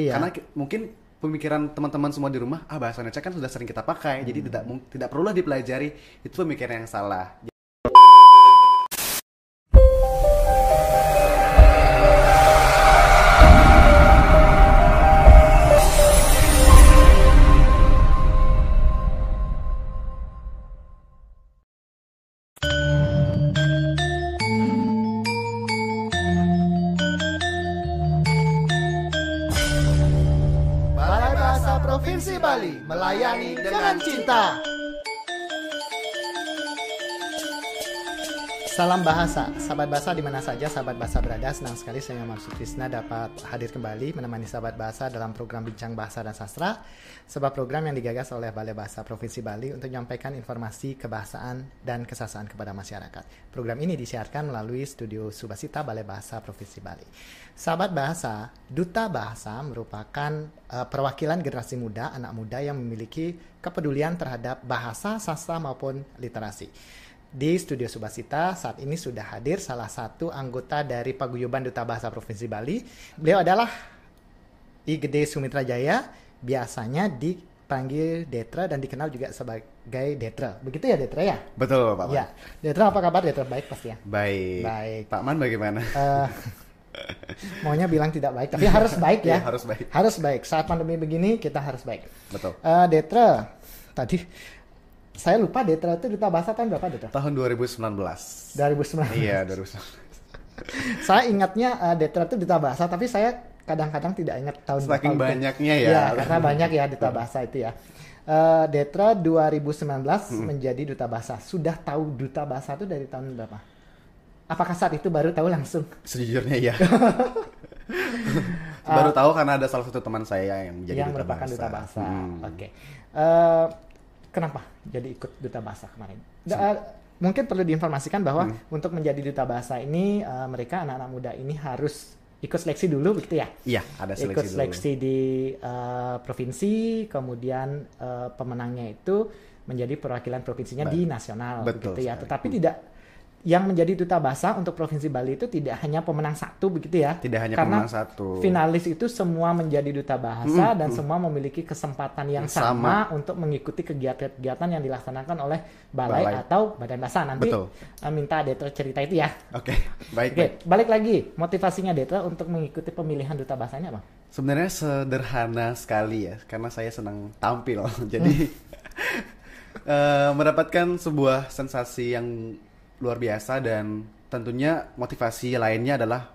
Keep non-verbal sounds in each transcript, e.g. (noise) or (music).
Iya. Karena ki- mungkin pemikiran teman-teman semua di rumah, ah bahasa Indonesia kan sudah sering kita pakai, jadi Hmm. tidak mung- tidak perlulah dipelajari. Itu pemikiran yang salah. Salam bahasa, sahabat bahasa di mana saja sahabat bahasa berada. Senang sekali saya Marsud Krisna dapat hadir kembali menemani sahabat bahasa dalam program Bincang Bahasa dan Sastra, sebuah program yang digagas oleh Balai Bahasa Provinsi Bali untuk menyampaikan informasi kebahasaan dan kesasaan kepada masyarakat. Program ini disiarkan melalui studio Subasita Balai Bahasa Provinsi Bali. Sahabat bahasa, duta bahasa merupakan eh, perwakilan generasi muda, anak muda yang memiliki kepedulian terhadap bahasa, sastra maupun literasi. Di Studio Subasita saat ini sudah hadir salah satu anggota dari Paguyuban Duta Bahasa Provinsi Bali. Beliau adalah I Gede Sumitra Jaya, biasanya dipanggil Detra dan dikenal juga sebagai Detra. Begitu ya Detra ya? Betul, Pak Man. Ya. Detra apa kabar Detra? Baik pasti ya. Baik. Baik. Pak Man bagaimana? Eh, (laughs) maunya bilang tidak baik, tapi harus baik ya. Iya, harus baik. Harus baik. Saat pandemi begini kita harus baik. Betul. Eh, Detra, tadi saya lupa Detra itu duta bahasa tahun berapa Detra? Tahun 2019. 2019. iya, 2019. (laughs) saya ingatnya eh, Detra itu duta bahasa, tapi saya kadang-kadang tidak ingat tahun Saking berapa itu. banyaknya ya. Ya, karena banyak ya duta bahasa itu ya. Eh, Detra 2019 Hmm. menjadi duta bahasa. Sudah tahu duta bahasa itu dari tahun berapa? Apakah saat itu baru tahu langsung? Sejujurnya iya. (laughs) (laughs) Baru tahu karena ada salah satu teman saya yang menjadi yang duta merupakan bahasa. duta bahasa. Hmm. Oke. Eh, kenapa jadi ikut duta bahasa kemarin? Da- eh, mungkin perlu diinformasikan bahwa Hmm. untuk menjadi duta bahasa ini eh, mereka anak-anak muda ini harus ikut seleksi dulu begitu ya? Iya, ada seleksi ikut dulu. seleksi di eh, provinsi, kemudian eh, pemenangnya itu menjadi perwakilan provinsinya di nasional Betul begitu ya. sekali. Tetapi tidak yang menjadi duta bahasa untuk provinsi Bali itu tidak hanya pemenang satu begitu ya. Tidak hanya Karena pemenang satu. finalis itu semua menjadi duta bahasa dan semua memiliki kesempatan yang Yang sama, untuk mengikuti kegiatan-kegiatan yang dilaksanakan oleh balai, Balai. atau badan bahasa. Nanti Betul. eh, minta Detra cerita itu ya. Oke, (laughs) baik. Oke, baik. balik lagi motivasinya Detra untuk mengikuti pemilihan duta bahasanya apa? Sebenarnya sederhana sekali ya, karena saya senang tampil. (laughs) Jadi (laughs) eh, mendapatkan sebuah sensasi yang luar biasa dan tentunya motivasi lainnya adalah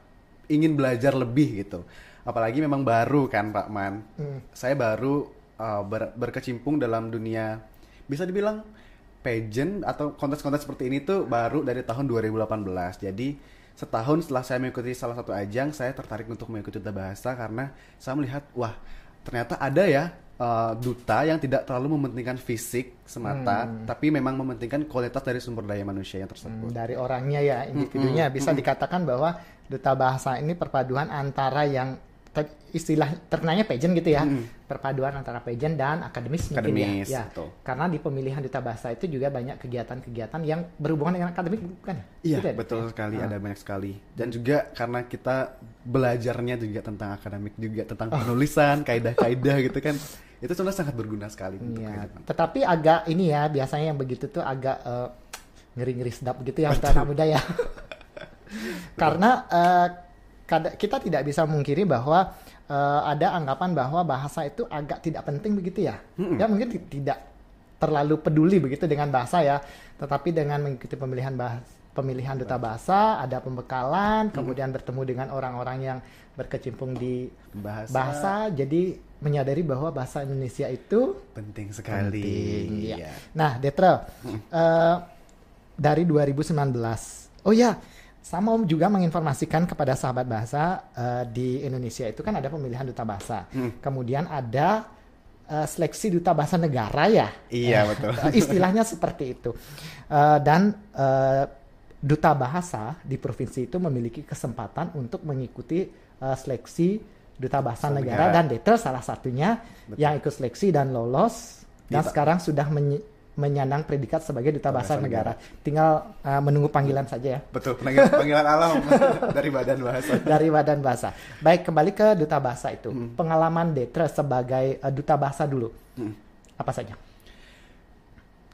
ingin belajar lebih gitu. Apalagi memang baru kan Pak Man. Saya baru eh, ber- berkecimpung dalam dunia bisa dibilang pageant atau kontes-kontes seperti ini tuh baru dari tahun 2018. Jadi setahun setelah saya mengikuti salah satu ajang, saya tertarik untuk mengikuti bahasa karena saya melihat wah ternyata ada ya eh, duta yang tidak terlalu mementingkan fisik semata, tapi memang mementingkan kualitas dari sumber daya manusia yang tersebut. Hmm, dari orangnya ya, individunya bisa dikatakan bahwa duta bahasa ini perpaduan antara yang istilah terkenalnya pageant gitu ya, perpaduan antara pageant dan akademis, mungkin Akademis, ya. ya. betul. Karena di pemilihan duta bahasa itu juga banyak kegiatan-kegiatan yang berhubungan dengan akademik bukan? Iya, Gitu ya? betul sekali, ada banyak sekali. Dan juga karena kita belajarnya juga tentang akademik juga tentang penulisan, (laughs) kaidah-kaidah gitu kan. Itu sebenarnya sangat berguna sekali untuk kehidupan. tetapi agak ini ya biasanya yang begitu tuh agak eh, ngeri-ngeri sedap gitu ya untuk anak muda ya. (laughs) Karena kada- kita tidak bisa mengkiri bahwa eh, ada anggapan bahwa bahasa itu agak tidak penting begitu ya. Ya mungkin ti- tidak terlalu peduli begitu dengan bahasa ya, tetapi dengan mengikuti pemilihan bahasa pemilihan duta bahasa, ada pembekalan, kemudian bertemu dengan orang-orang yang berkecimpung di Bahasa, bahasa jadi menyadari bahwa bahasa Indonesia itu penting sekali. penting. Iya. Iya. Nah, Detra, eh, dari 2019. Oh ya, saya mau juga menginformasikan kepada sahabat bahasa eh, di Indonesia itu kan ada pemilihan duta bahasa. Kemudian ada eh, seleksi duta bahasa negara ya. Iya, betul. Istilahnya (laughs) seperti itu. Eh, dan eh, duta bahasa di provinsi itu memiliki kesempatan untuk mengikuti eh, seleksi duta bahasa negara, negara. dan Detra salah satunya yang ikut seleksi dan lolos dan sekarang sudah menye- menyandang predikat sebagai duta bahasa Bahasa negara. Tinggal uh, menunggu panggilan saja ya Betul, panggilan, panggilan alam (laughs) dari badan bahasa. dari Badan Bahasa. Baik, kembali ke duta bahasa itu. Hmm. Pengalaman Detra sebagai uh, duta bahasa dulu. Apa saja?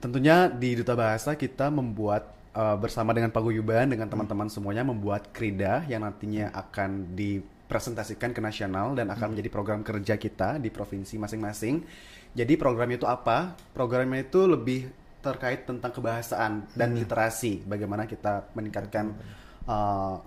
Tentunya di Duta Bahasa kita membuat uh, bersama dengan paguyuban dengan teman-teman semuanya membuat krida yang nantinya akan dipresentasikan ke nasional dan akan menjadi program kerja kita di provinsi masing-masing. Jadi programnya itu apa? Programnya itu lebih terkait tentang kebahasaan dan literasi. Bagaimana kita meningkatkan uh,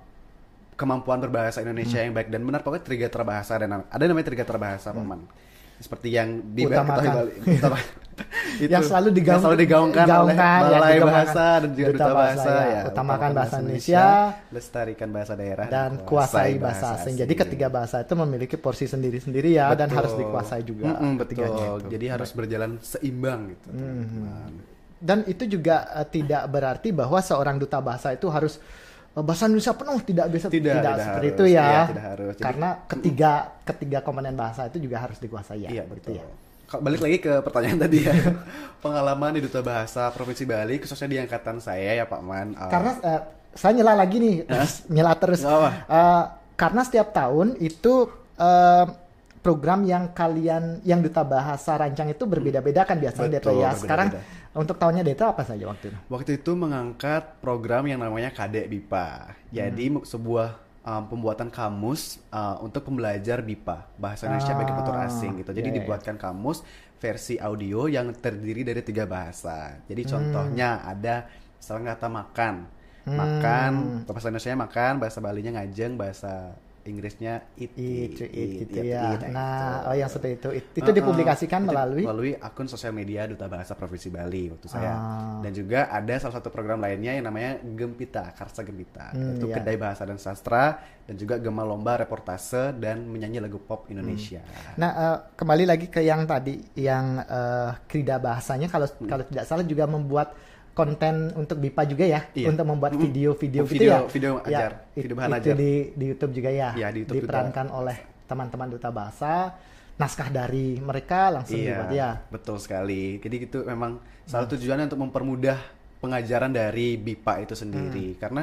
kemampuan berbahasa Indonesia yang baik dan benar. Pokoknya trigater bahasa dan ada namanya trigater bahasa paman seperti yang di Utamakan. Utama- (laughs) itu, yang selalu digaung, yang selalu digaungkan, oleh digaungkan, ya, Balai digaungkan. Bahasa dan juga Duta, Bahasa, ya. Utamakan bahasa Indonesia lestarikan bahasa daerah dan kuasai bahasa asing. Jadi ketiga bahasa itu memiliki porsi sendiri-sendiri ya dan Betul. harus dikuasai juga Mm-mm, ketiganya betul. itu. Hmm. Jadi harus berjalan seimbang gitu. teman-teman. Dan itu juga eh, tidak berarti bahwa seorang duta bahasa itu harus bahasa Indonesia penuh tidak bisa Tidak, tidak seperti harus. itu ya. Iya, tidak harus. Jadi- Karena ketiga ketiga komponen bahasa itu juga harus dikuasai ya. Iya begitu betul. ya. Kalau balik lagi ke pertanyaan tadi ya, (laughs) pengalaman di Duta Bahasa Provinsi Bali, khususnya di angkatan saya ya Pak Man. uh, Karena eh, saya nyela lagi nih, (laughs) nyela terus. Eh, karena setiap tahun itu eh, program yang kalian yang duta bahasa rancang itu berbeda-beda kan biasanya Betul, ya. Sekarang untuk tahunnya Deta apa saja waktu itu? Waktu itu mengangkat program yang namanya Kadek BIPA. Jadi Hmm. sebuah um, pembuatan kamus uh, untuk pembelajar BIPA, bahasa Indonesia bagi Ah, penutur asing gitu. Jadi iya, iya. dibuatkan kamus versi audio yang terdiri dari tiga bahasa. Jadi Hmm. contohnya ada misalnya kata makan. Makan, bahasa Indonesia makan, bahasa Balinya ngajeng, bahasa Inggrisnya eat, Itu, eat, itu eat, ya. eat, Nah, gitu. oh yang seperti itu. It- Itu Uh-uh. dipublikasikan Itu melalui melalui akun sosial media Duta Bahasa Provinsi Bali waktu saya. Ah. Dan juga ada salah satu program lainnya yang namanya Gempita, Karsa Gempita. Hmm, itu iya. kedai bahasa dan sastra dan juga gema lomba reportase dan menyanyi lagu pop Indonesia. Nah, eh, kembali lagi ke yang tadi, yang eh, krida bahasanya kalau Hmm. kalau tidak salah juga membuat konten untuk BIPA juga ya, Iya. untuk membuat video-video Oh, gitu video- ya. video Ya, ajar, it- video bahan itu ajar. di di YouTube juga ya. Iya, di YouTube juga. diperankan oleh teman-teman duta bahasa, naskah dari mereka langsung Iya, dibuat ya. betul sekali. Jadi itu memang salah tujuannya untuk mempermudah pengajaran dari BIPA itu sendiri. Hmm. Karena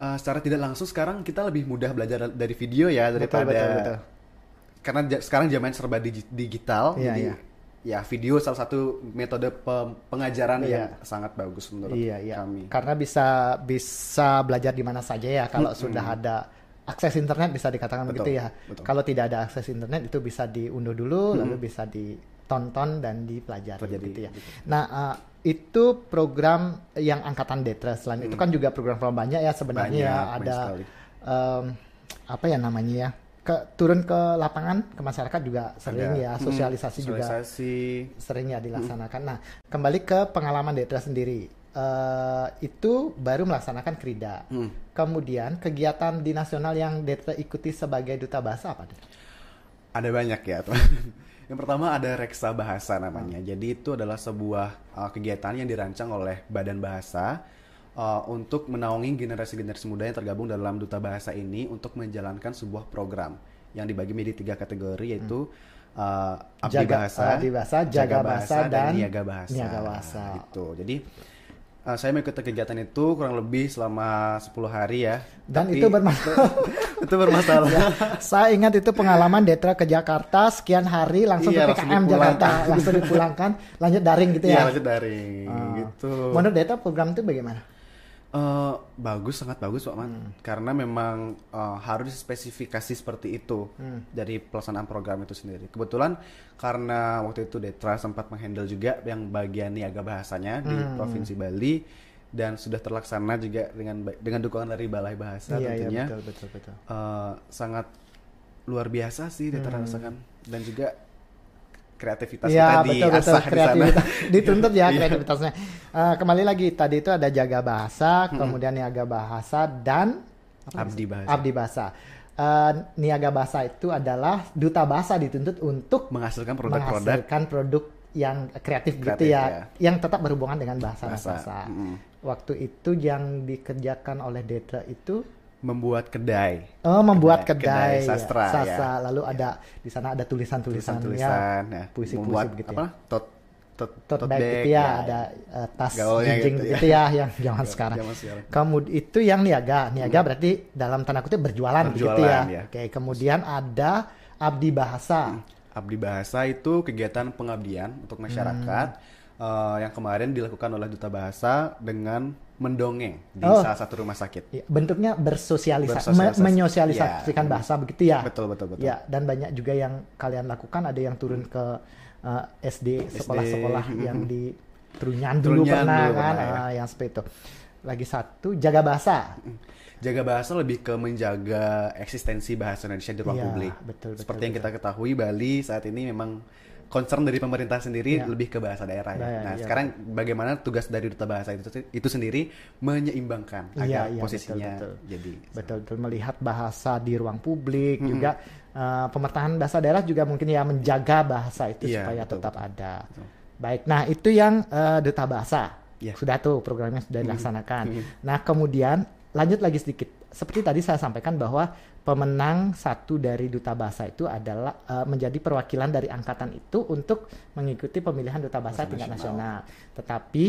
uh, secara tidak langsung sekarang kita lebih mudah belajar dari video ya daripada betul, betul. karena ja- sekarang zaman serba digi- digital, Iya, jadi iya. Ya video salah satu metode pe- pengajaran Iya. yang sangat bagus menurut Iya, iya. kami. Karena bisa bisa belajar di mana saja ya kalau sudah ada akses internet bisa dikatakan Betul, begitu ya. betul. Kalau tidak ada akses internet itu bisa diunduh dulu lalu bisa ditonton dan dipelajari Pelajari, gitu ya. gitu. Nah, eh, itu program yang angkatan Detra. Selain itu kan juga program-program banyak ya sebenarnya ya. Banyak, banyak ada em, apa ya namanya ya? Ke turun ke lapangan ke masyarakat juga sering Ada. ya, Mm, sosialisasi juga sosialisasi. sering ya dilaksanakan. Nah, kembali ke pengalaman Detra sendiri. Eh, itu baru melaksanakan krida. Hmm. Kemudian kegiatan di nasional yang Detra ikuti sebagai duta bahasa apa? Ada banyak ya, teman. (laughs) Yang pertama ada Reksa Bahasa namanya. Jadi itu adalah sebuah uh, kegiatan yang dirancang oleh Badan Bahasa uh, untuk menaungi generasi-generasi muda yang tergabung dalam Duta Bahasa ini untuk menjalankan sebuah program yang dibagi menjadi tiga kategori yaitu uh, Abdi Jaga- Bahasa, Abdi Bahasa, Jaga Bahasa, dan Niaga Bahasa. Niaga Bahasa. Itu. Jadi uh, saya mengikuti kegiatan itu kurang lebih selama 10 hari ya. Dan Tapi- itu bermasalah. (laughs) itu bermasalah. Saya ingat itu pengalaman Detra ke Jakarta sekian hari langsung Iya, ke PKM. Jakarta langsung dipulangkan lanjut daring gitu Iya, ya. lanjut daring Ah. gitu. Menurut Detra program itu bagaimana? Eh, bagus sangat bagus Pak Man Hmm. karena memang eh, harus spesifikasi seperti itu Hmm. dari pelaksanaan program itu sendiri kebetulan karena waktu itu Detra sempat menghandle juga yang bagian niaga bahasanya di Hmm. provinsi Bali dan sudah terlaksana juga dengan dengan dukungan dari Balai Bahasa Iya, iya tentunya betul betul betul. eh, sangat luar biasa sih Detra Hmm. rasakan dan juga kreativitas Iya kita betul betul diasah di sana. kreativitas (laughs) dituntut ya Iya. kreativitasnya. Eh, kembali lagi tadi itu ada jaga bahasa, kemudian niaga bahasa dan Abdi bahasa. Abdi bahasa. Eh, niaga bahasa itu adalah duta bahasa dituntut untuk menghasilkan produk-produk menghasilkan produk yang kreatif, gitu Kreatif, ya, ya. yang tetap berhubungan dengan bahasa Bahasa. Waktu itu yang dikerjakan oleh Detra itu membuat kedai oh, membuat Kedai- kedai, kedai sastra, sastra. ya. lalu ada di sana ada tulisan-tulisan ya, tulisan-tulisan ya, puisi-puisi begitu ya. apa tot tote, tote tote bag, bag, gitu ya, ya. ada eh, tas Gaulnya jinjing gitu gitu, ya. ya yang zaman sekarang. Zaman sekarang. Kemudian itu yang niaga. Niaga berarti dalam tanda kutip berjualan, begitu ya. Berjualan, ya. Oke, kemudian ada abdi bahasa. Abdi Bahasa itu kegiatan pengabdian untuk masyarakat Hmm. eh, yang kemarin dilakukan oleh Duta Bahasa dengan mendongeng di Oh. salah satu rumah sakit. Ya, bentuknya bersosialisasi, Bersosialisasi. me- menyosialisasikan Ya. bahasa begitu ya. Betul betul betul. Ya, dan banyak juga yang kalian lakukan. Ada yang turun ke eh, SD, sekolah-sekolah yang di Trunyan dulu Trunyan pernah dulu kan, pernah, ya. Ah, yang seperti itu. Lagi satu, jaga bahasa. Jaga bahasa lebih ke menjaga eksistensi bahasa Indonesia di ruang Iya, publik. betul, betul, Seperti yang betul. kita ketahui Bali saat ini memang concern dari pemerintah sendiri Iya. lebih ke bahasa daerah ya. Nah, iya. sekarang bagaimana tugas dari duta bahasa itu itu sendiri menyeimbangkan Iya, agar iya, posisinya betul, betul. jadi Betul-betul melihat bahasa di ruang publik juga eh, pemertahanan bahasa daerah juga mungkin ya menjaga bahasa itu Iya, supaya betul, tetap betul. ada. Betul. Baik, nah itu yang eh, duta bahasa. Iya. Sudah tuh programnya sudah dilaksanakan. Mhm. Nah kemudian lanjut lagi sedikit. Seperti tadi saya sampaikan bahwa pemenang satu dari duta bahasa itu adalah eh, menjadi perwakilan dari angkatan itu untuk mengikuti pemilihan duta bahasa tingkat nasional. nasional. Tetapi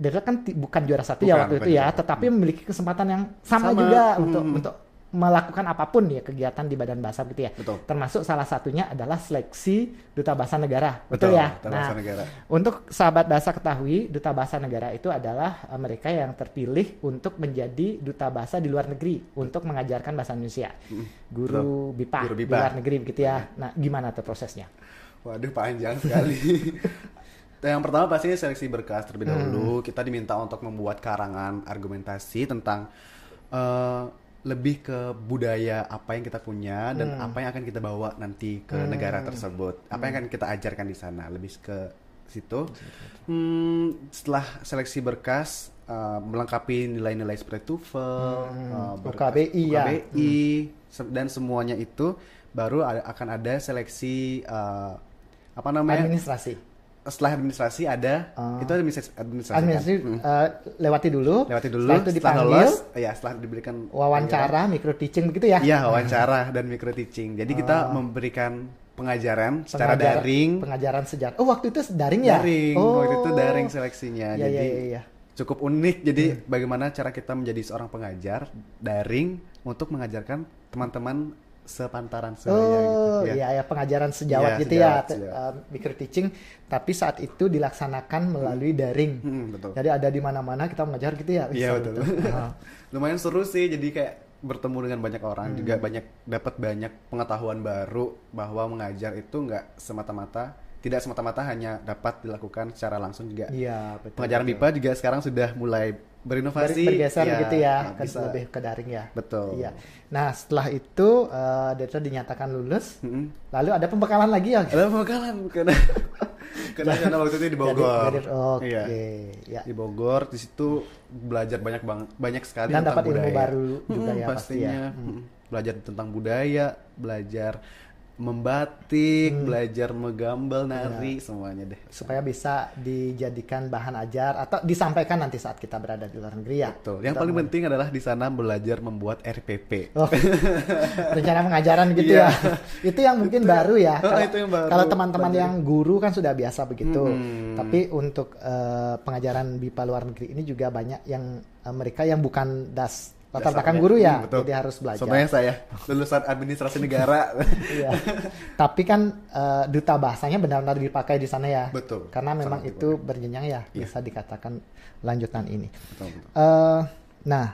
Dera kan bukan juara satu ya Bukan, waktu bukan itu ya, juara. tetapi memiliki kesempatan yang sama, Sama, juga mm. untuk untuk melakukan apa pun ya kegiatan di badan bahasa gitu ya. Betul. Termasuk salah satunya adalah seleksi duta bahasa negara. Betul, Betul, ya? Duta Bahasa Negara. Untuk sahabat bahasa ketahui, duta bahasa negara itu adalah eh, mereka yang terpilih untuk menjadi duta bahasa di luar negeri untuk mengajarkan bahasa Indonesia. Guru BIPA, Guru di BIPA. luar negeri begitu ya. Nah, gimana tuh prosesnya? Waduh panjang sekali. (laughs) yang pertama pastinya seleksi berkas terlebih Hmm. dahulu. Kita diminta untuk membuat karangan argumentasi tentang eh, lebih ke budaya apa yang kita punya dan Hmm. apa yang akan kita bawa nanti ke negara tersebut. Apa yang akan kita ajarkan di sana. Lebih ke situ. Hmm, setelah seleksi berkas eh, melengkapi nilai-nilai seperti TOEFL, berkas UKBI ya. UKBI, se- dan semuanya itu baru ada- akan ada seleksi eh, apa namanya? Administrasi. Setelah administrasi ada Ah. itu administrasi administrasi, kan? Administrasi Hmm. eh, lewati dulu. lewati dulu Setelah itu dipanggil. lolos ya setelah diberikan wawancara, micro teaching begitu ya? iya wawancara dan micro teaching jadi kita Ah. memberikan pengajaran secara Pengajar- daring Pengajaran sejarah. Oh, waktu itu daring ya? daring Oh. waktu itu daring seleksinya Iya, jadi iya, iya, iya. cukup unik jadi bagaimana cara kita menjadi seorang pengajar daring untuk mengajarkan teman-teman sepantaran saya Oh, gitu iya ya pengajaran sejawat Iya, gitu ya, sejawat, te- sejawat. uh, micro teaching, tapi saat itu dilaksanakan melalui daring. Hmm, betul Jadi ada di mana-mana kita mengajar gitu ya. Iya betul. gitu. (laughs) Lumayan seru sih jadi kayak bertemu dengan banyak orang Hmm. juga banyak dapat banyak pengetahuan baru bahwa mengajar itu nggak semata-mata tidak semata-mata hanya dapat dilakukan secara langsung juga. Iya, betul. Pengajaran betul. BIPA juga sekarang sudah mulai berinovasi. Ber- bergeser ya, gitu ya, ke, bisa. lebih ke daring ya. Betul. Iya. Nah, setelah itu uh, Detra dinyatakan lulus, Mm-mm. lalu ada pembekalan lagi ya. Ada pembekalan karena (laughs) karena karena waktu itu di Bogor. Jadi- jadi- Oke, Iya. ya. Di Bogor di situ belajar banyak banget banyak sekali Dan tentang dapat ilmu budaya. baru juga Mm, ya, pasti pastinya. ya. Mm. Belajar tentang budaya, belajar membatik, belajar menggambal, nari, semuanya deh. Supaya bisa dijadikan bahan ajar atau disampaikan nanti saat kita berada di luar negeri ya. Betul. Yang Kita paling penting adalah di sana belajar membuat RPP. Oh, (laughs) rencana pengajaran gitu Iya. ya. itu yang mungkin baru ya. Oh, Kalau, itu yang baru. kalau teman-teman yang guru kan sudah biasa begitu. Mm-mm. Tapi untuk eh, pengajaran BIPA luar negeri ini juga banyak yang eh, mereka yang bukan das latar belakang Dasarnya. guru ya. Hmm, betul. Jadi harus belajar. Sebenarnya saya lulusan administrasi negara. (laughs) Iya. Tapi kan eh, duta bahasanya benar-benar dipakai di sana ya. Betul. Karena memang Sangat itu berjenjang ya, Iya. bisa dikatakan lanjutan ini. Betul, betul. Eh, nah,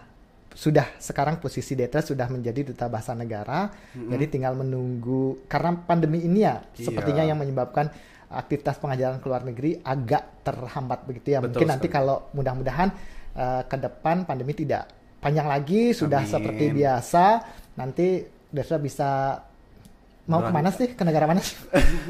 sudah sekarang posisi Detra sudah menjadi duta bahasa negara, jadi tinggal menunggu karena pandemi ini ya, Iya. sepertinya yang menyebabkan aktivitas pengajaran ke luar negeri agak terhambat begitu ya. Betul Mungkin nanti sekali. kalau mudah-mudahan eh, ke depan pandemi tidak panjang lagi, sudah Amin. seperti biasa, nanti Detra bisa mau Berangkat. ke mana sih? Ke negara mana sih?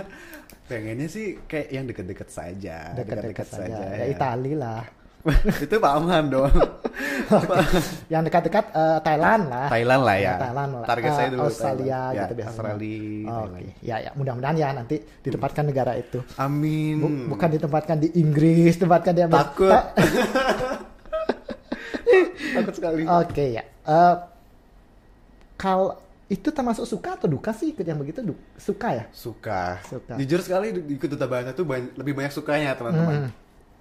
(laughs) Pengennya sih kayak yang deket-deket saja. Dekat-dekat saja. Ya, Itali lah. (laughs) itu Pak Aman dong. (laughs) Yang dekat-dekat eh, Thailand lah. Thailand lah ya. Thailand lah. Target Eh, saya dulu Australia Thailand. gitu ya, biasanya. Australia. Oh, Oke, Thailand. ya ya mudah-mudahan ya nanti ditempatkan negara itu. Amin. Bu- bukan ditempatkan di Inggris, ditempatkan di Amerika. Takut. Takut sekali. Oke ya. Eh, kalau itu termasuk suka atau duka sih ikut yang begitu Du- suka ya Suka. Suka. Jujur sekali ikut duta bahasa tuh lebih banyak sukanya teman-teman. Hmm.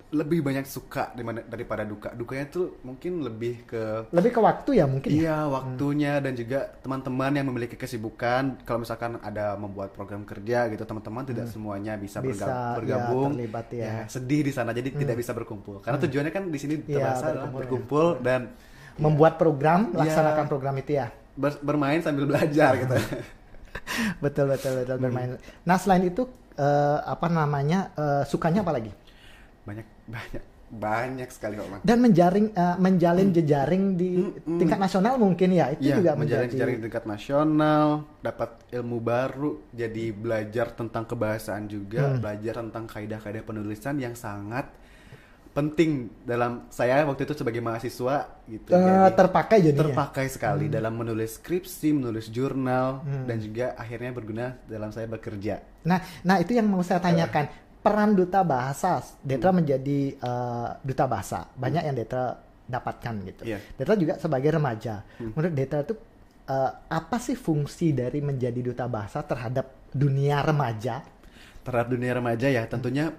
Lebih banyak suka daripada duka. Dukanya tuh mungkin lebih ke lebih ke waktu ya mungkin ya? Iya, waktunya dan juga teman-teman yang memiliki kesibukan. Kalau misalkan ada membuat program kerja gitu, teman-teman tidak semuanya bisa, Hmm. Bisa, berga- ya, bergabung. terlibat, ya. sedih di sana, jadi tidak bisa berkumpul. Karena tujuannya kan di sini Iya, bahasa adalah berkumpul, ya. dan membuat program Iya. laksanakan program itu ya ber- bermain sambil belajar gitu. (laughs) betul betul betul Hmm. bermain nah selain itu eh, apa namanya eh, sukanya apa lagi banyak banyak banyak sekali kok, Bang. dan menjaring eh, menjalin jejaring di tingkat nasional mungkin ya itu Iya, juga menjalin menjadi jejaring tingkat nasional, dapat ilmu baru, jadi belajar tentang kebahasaan juga, Hmm. belajar tentang kaidah-kaidah penulisan yang sangat penting dalam saya waktu itu sebagai mahasiswa gitu. eh, Jadi terpakai jadinya terpakai sekali Hmm. dalam menulis skripsi, menulis jurnal dan juga akhirnya berguna dalam saya bekerja. nah nah itu yang mau saya tanyakan peran duta bahasa Hmm. Detra menjadi eh, duta bahasa banyak yang Detra dapatkan gitu Iya. Detra juga sebagai remaja Hmm. menurut Detra itu eh, apa sih fungsi dari menjadi duta bahasa terhadap dunia remaja Terhadap dunia remaja ya tentunya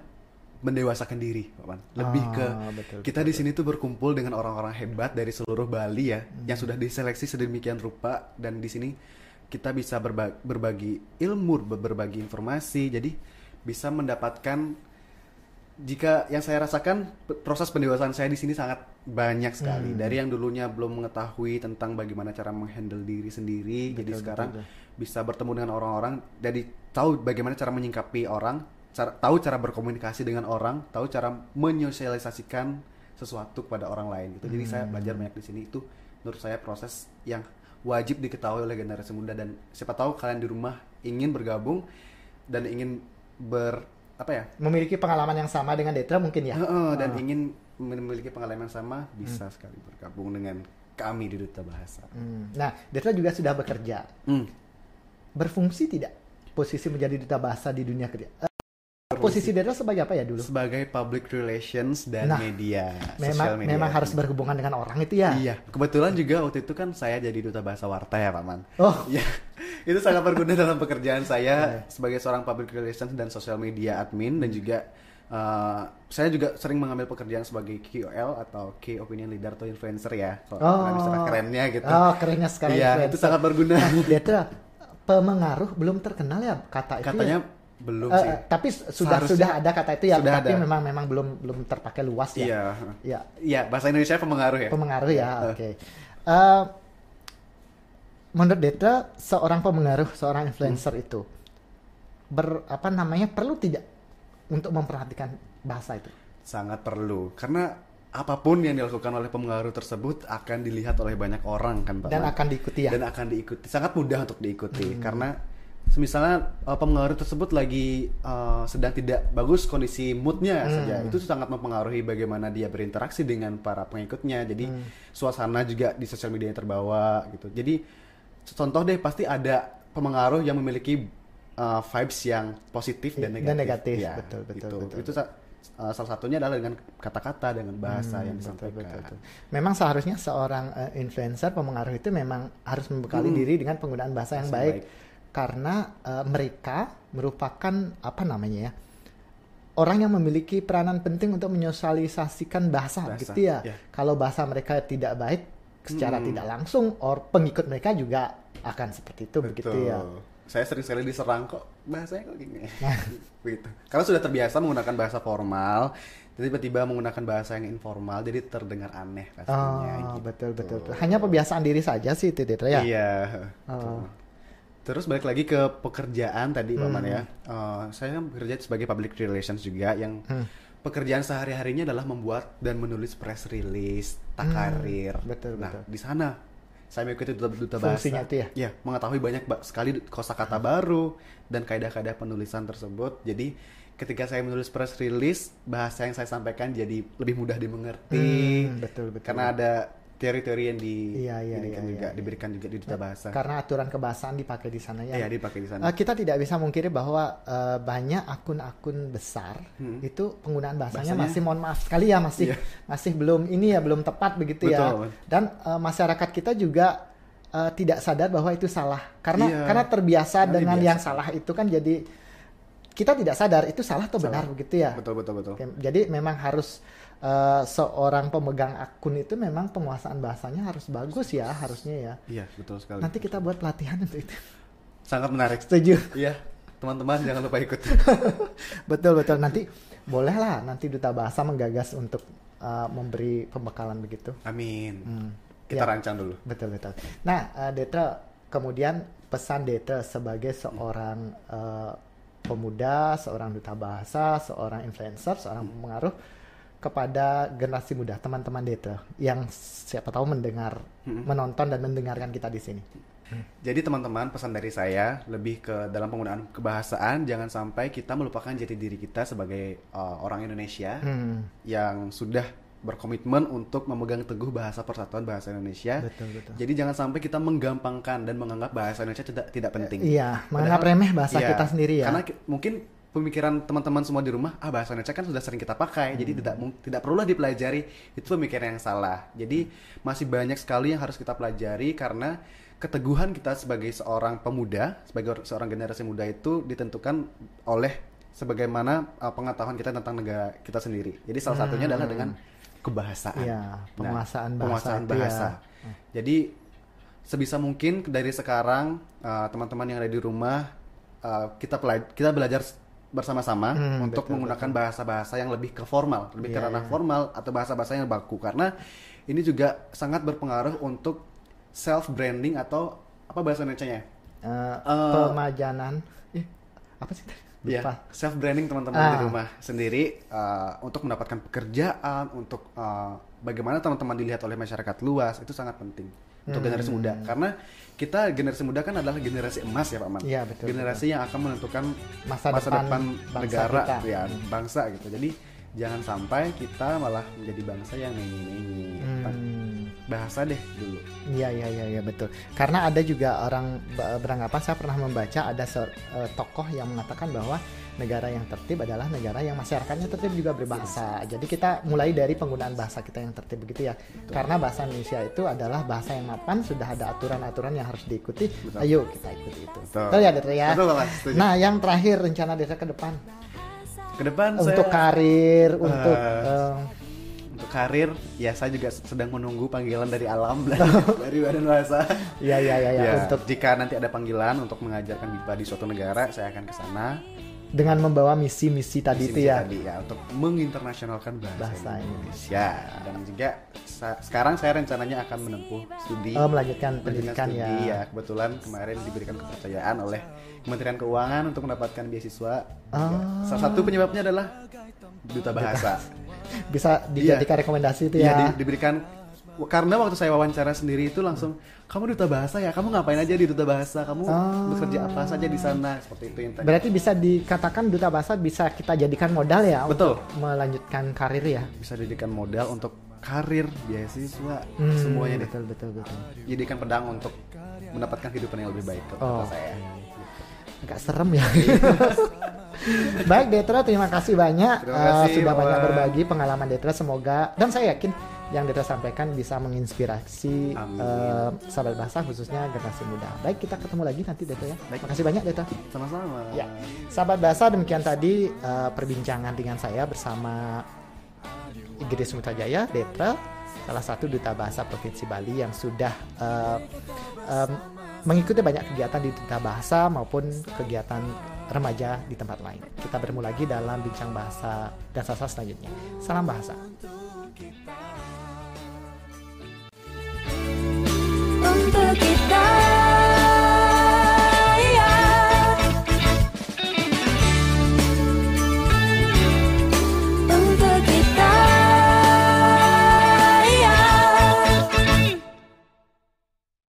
mendewasakan diri, Pak. Lebih Ah, ke betul, kita di sini tuh berkumpul dengan orang-orang hebat dari seluruh Bali ya, yang sudah diseleksi sedemikian rupa dan di sini kita bisa berba- berbagi ilmu, ber- berbagi informasi, jadi bisa mendapatkan jika yang saya rasakan proses pendewasaan saya di sini sangat banyak sekali. Dari yang dulunya belum mengetahui tentang bagaimana cara menghandle diri sendiri jadi sekarang bisa bertemu dengan orang-orang jadi tahu bagaimana cara menyingkapi orang cara, tahu cara berkomunikasi dengan orang tahu cara menyosialisasikan sesuatu kepada orang lain gitu. Jadi saya belajar banyak di sini. Itu menurut saya proses yang wajib diketahui oleh generasi muda. Dan siapa tahu kalian di rumah ingin bergabung dan ingin ber apa ya memiliki pengalaman yang sama dengan Detra mungkin ya Heeh, dan ingin memiliki pengalaman yang sama bisa sekali bergabung dengan kami di Duta Bahasa. Hmm. Nah, Detra juga sudah bekerja. Hmm. Berfungsi tidak posisi menjadi duta bahasa di dunia kerja? Eh, posisi Detra sebagai apa ya dulu? Sebagai public relations dan Nah, media, Memang media. memang harus berhubungan dengan orang itu ya. Iya, kebetulan juga waktu itu kan saya jadi duta bahasa Warta ya, Pak Man. Oh, Iya, itu sangat berguna dalam pekerjaan Iya. saya sebagai seorang public relations dan social media admin dan juga uh, saya juga sering mengambil pekerjaan sebagai KOL atau Key Opinion Leader atau influencer ya, kalau Oh. istilah kerennya gitu. oh kerennya. Iya, influencer. itu sangat berguna. Detra pemengaruh belum terkenal ya kata itu. Katanya ya? belum sih. eh, tapi sudah Seharusnya sudah ada kata itu ya, sudah tapi ada. memang memang belum belum terpakai luas ya. Iya. Ya, Iya, bahasa Indonesia pemengaruh ya. pemengaruh ya. Eh. Oke. Eh, menurut Detra seorang pemengaruh, seorang influencer Hmm. itu ber apa namanya perlu tidak untuk memperhatikan bahasa itu? Sangat perlu karena apa pun yang dilakukan oleh pemengaruh tersebut akan dilihat oleh banyak orang kan, Pak. Dan akan diikuti ya. Dan akan diikuti. Sangat mudah untuk diikuti karena misalnya uh, pengaruh tersebut lagi uh, sedang tidak bagus kondisi moodnya saja itu sangat mempengaruhi bagaimana dia berinteraksi dengan para pengikutnya jadi suasana juga di sosial media terbawa gitu jadi contoh deh pasti ada pemengaruh yang memiliki uh, vibes yang positif dan negatif, Dan negatif, Ya, betul, betul, gitu. betul. itu uh, salah satunya adalah dengan kata-kata dengan bahasa yang Betul, disampaikan betul, betul. Memang seharusnya seorang eh, influencer pemengaruh itu memang harus membekali diri dengan penggunaan bahasa yang Hmm. Yang baik, karena eh, mereka merupakan apa namanya ya orang yang memiliki peranan penting untuk menyosialisasikan bahasa, Bahasa, gitu ya. ya. Kalau bahasa mereka tidak baik secara Hmm. tidak langsung, or pengikut mereka juga akan seperti itu begitu Betul. ya. Saya sering sekali diserang kok bahasanya kok gini. Begitu. (laughs) (laughs) Karena sudah terbiasa menggunakan bahasa formal, tiba-tiba menggunakan bahasa yang informal, jadi terdengar aneh pastinya. Oh, gitu. betul betul. betul. Hanya kebiasaan diri saja sih, Tito ya. Iya. Oh. Terus balik lagi ke pekerjaan tadi, Hmm. ya. Eh, saya kan bekerja sebagai public relations juga yang Hmm. Pekerjaan sehari-harinya adalah membuat dan menulis press release, takarir. Hmm, betul, nah, betul. di sana saya mengikuti duta, duta bahasa. Fungsinya itu ya? Iya, mengetahui banyak ba- sekali kosakata baru dan kaidah-kaidah penulisan tersebut. Jadi ketika saya menulis press release, bahasa yang saya sampaikan jadi lebih mudah dimengerti. Hmm, betul betul. Karena ada teori-teori yang di, Iya, iya, diberikan iya, juga, iya. diberikan juga di duta bahasa. Karena aturan kebahasaan dipakai di sana ya. Iya, dipakai di sana. Eh, kita tidak bisa mungkiri bahwa eh, banyak akun-akun besar Hmm. itu penggunaan bahasanya, Bahasanya- masih mohon maaf sekali ya masih Iya. masih belum ini ya belum tepat begitu ya. Betul. Dan eh, masyarakat kita juga uh, tidak sadar bahwa itu salah karena Iya. karena terbiasa Karena dengan biasa. yang salah itu kan jadi kita tidak sadar itu salah atau benar Salah. begitu ya. Betul betul betul. Oke, Jadi memang harus uh, seorang pemegang akun itu memang penguasaan bahasanya harus bagus ya harusnya ya. Iya betul sekali. Nanti kita buat pelatihan untuk itu. Sangat menarik. Setuju. Iya teman-teman jangan lupa ikut. (laughs) betul betul nanti bolehlah nanti duta bahasa menggagas untuk uh, memberi pembekalan begitu. Amin. Hmm. Kita Ya. rancang dulu. Betul betul. Nah, uh, Detra kemudian pesan Detra sebagai seorang uh, pemuda, seorang duta bahasa, seorang influencer, seorang pengaruh kepada generasi muda, teman-teman Detra yang siapa tahu mendengar, menonton dan mendengarkan kita di sini. Jadi teman-teman pesan dari saya lebih ke dalam penggunaan kebahasaan jangan sampai kita melupakan jati diri kita sebagai uh, orang Indonesia Hmm, yang sudah berkomitmen untuk memegang teguh bahasa persatuan bahasa Indonesia. betul betul. Jadi jangan sampai kita menggampangkan dan menganggap bahasa Indonesia tidak tidak penting. Iya, menganggap Padahal- remeh bahasa Iya, kita sendiri ya. Karena ki- mungkin pemikiran teman-teman semua di rumah, ah bahasa Indonesia kan sudah sering kita pakai, jadi Hmm. tidak mung- tidak perlulah dipelajari. Itu pemikiran yang salah. Jadi masih banyak sekali yang harus kita pelajari karena keteguhan kita sebagai seorang pemuda, sebagai or- seorang generasi muda itu ditentukan oleh sebagaimana uh, pengetahuan kita tentang negara kita sendiri. Jadi salah satunya adalah dengan kebahasaan. Iya, Nah, penguasaan bahasa penguasaan ya. bahasa. Jadi sebisa mungkin dari sekarang uh, teman-teman yang ada di rumah uh, kita kita belajar bersama-sama Hmm, untuk betul, menggunakan bahasa-bahasa yang lebih ke formal, lebih ke Iya, ranah iya. formal atau bahasa-bahasa yang baku karena ini juga sangat berpengaruh untuk self branding atau apa bahasa Indonesia-nya? Eh, Eh, pemajanan, eh, apa sih? Ya, Lupa. self branding teman-teman di Ah. rumah sendiri uh, untuk mendapatkan pekerjaan, untuk uh, bagaimana teman-teman dilihat oleh masyarakat luas itu sangat penting untuk Hmm. generasi muda karena kita generasi muda kan adalah generasi emas ya Pak Man. Iya, betul, Generasi yang akan menentukan Masa, masa, depan, depan, negara kita. ya bangsa gitu. Jadi jangan sampai kita malah menjadi bangsa yang nengi-nengi. Hmm. Bahasa deh dulu. Iya iya iya ya, betul. Karena ada juga orang beranggapan saya pernah membaca ada se- eh, tokoh yang mengatakan bahwa negara yang tertib adalah negara yang masyarakatnya tertib juga berbahasa. Jadi kita mulai dari penggunaan bahasa kita yang tertib begitu ya. Karena bahasa Indonesia itu adalah bahasa yang mapan, sudah ada aturan-aturan yang harus diikuti. Betul. Ayo kita ikuti itu. Betul. Betul ya, Detra ya. Betul. Nah, yang terakhir rencana Detra ke depan Ke depan untuk saya karir, untuk eh, untuk karir ya saya juga sedang menunggu panggilan dari alam (laughs) belajar dari badan bahasa. ya ya ya ya Ya, untuk jika nanti ada panggilan untuk mengajarkan BIPA di suatu negara, saya akan ke sana. dengan membawa misi-misi tadi Misi-misi itu ya. Tadi ya untuk menginternasionalkan bahasa, Bahasa Indonesia. Dan juga sa- sekarang saya rencananya akan menempuh studi Oh, melanjutkan pendidikan studi, ya. Kebetulan kemarin diberikan kepercayaan oleh Kementerian Keuangan untuk mendapatkan beasiswa. Ah. Ya, Salah satu penyebabnya adalah duta bahasa. Bisa dijadikan rekomendasi itu Iya, ya. di- diberikan karena waktu saya wawancara sendiri itu langsung kamu duta bahasa ya, kamu ngapain aja di duta bahasa, kamu Oh. bekerja apa saja di sana seperti itu yang tadi. Berarti bisa dikatakan duta bahasa bisa kita jadikan modal ya Betul. untuk melanjutkan karir ya. Bisa dijadikan modal untuk karir, beasiswa, Hmm, semuanya deh. Betul betul betul. Jadikan pedang untuk mendapatkan kehidupan yang lebih baik kata Oh. saya. Agak serem ya. (laughs) Baik Detra, terima kasih banyak Terima eh, kasih, sudah Bapak. banyak berbagi pengalaman Detra. Semoga dan saya yakin yang Detra sampaikan bisa menginspirasi Amin. eh, sahabat bahasa khususnya generasi muda. Baik kita ketemu lagi nanti Detra ya. Baik. Terima kasih banyak Detra. Sama-sama. Ya, sahabat bahasa demikian tadi eh, perbincangan dengan saya bersama Igris Mutajaya, Detra, salah satu duta bahasa provinsi Bali yang sudah eh, em, mengikuti banyak kegiatan di duta bahasa maupun kegiatan remaja di tempat lain. Kita bertemu lagi dalam bincang bahasa dan sastra selanjutnya. Salam bahasa. Untuk kita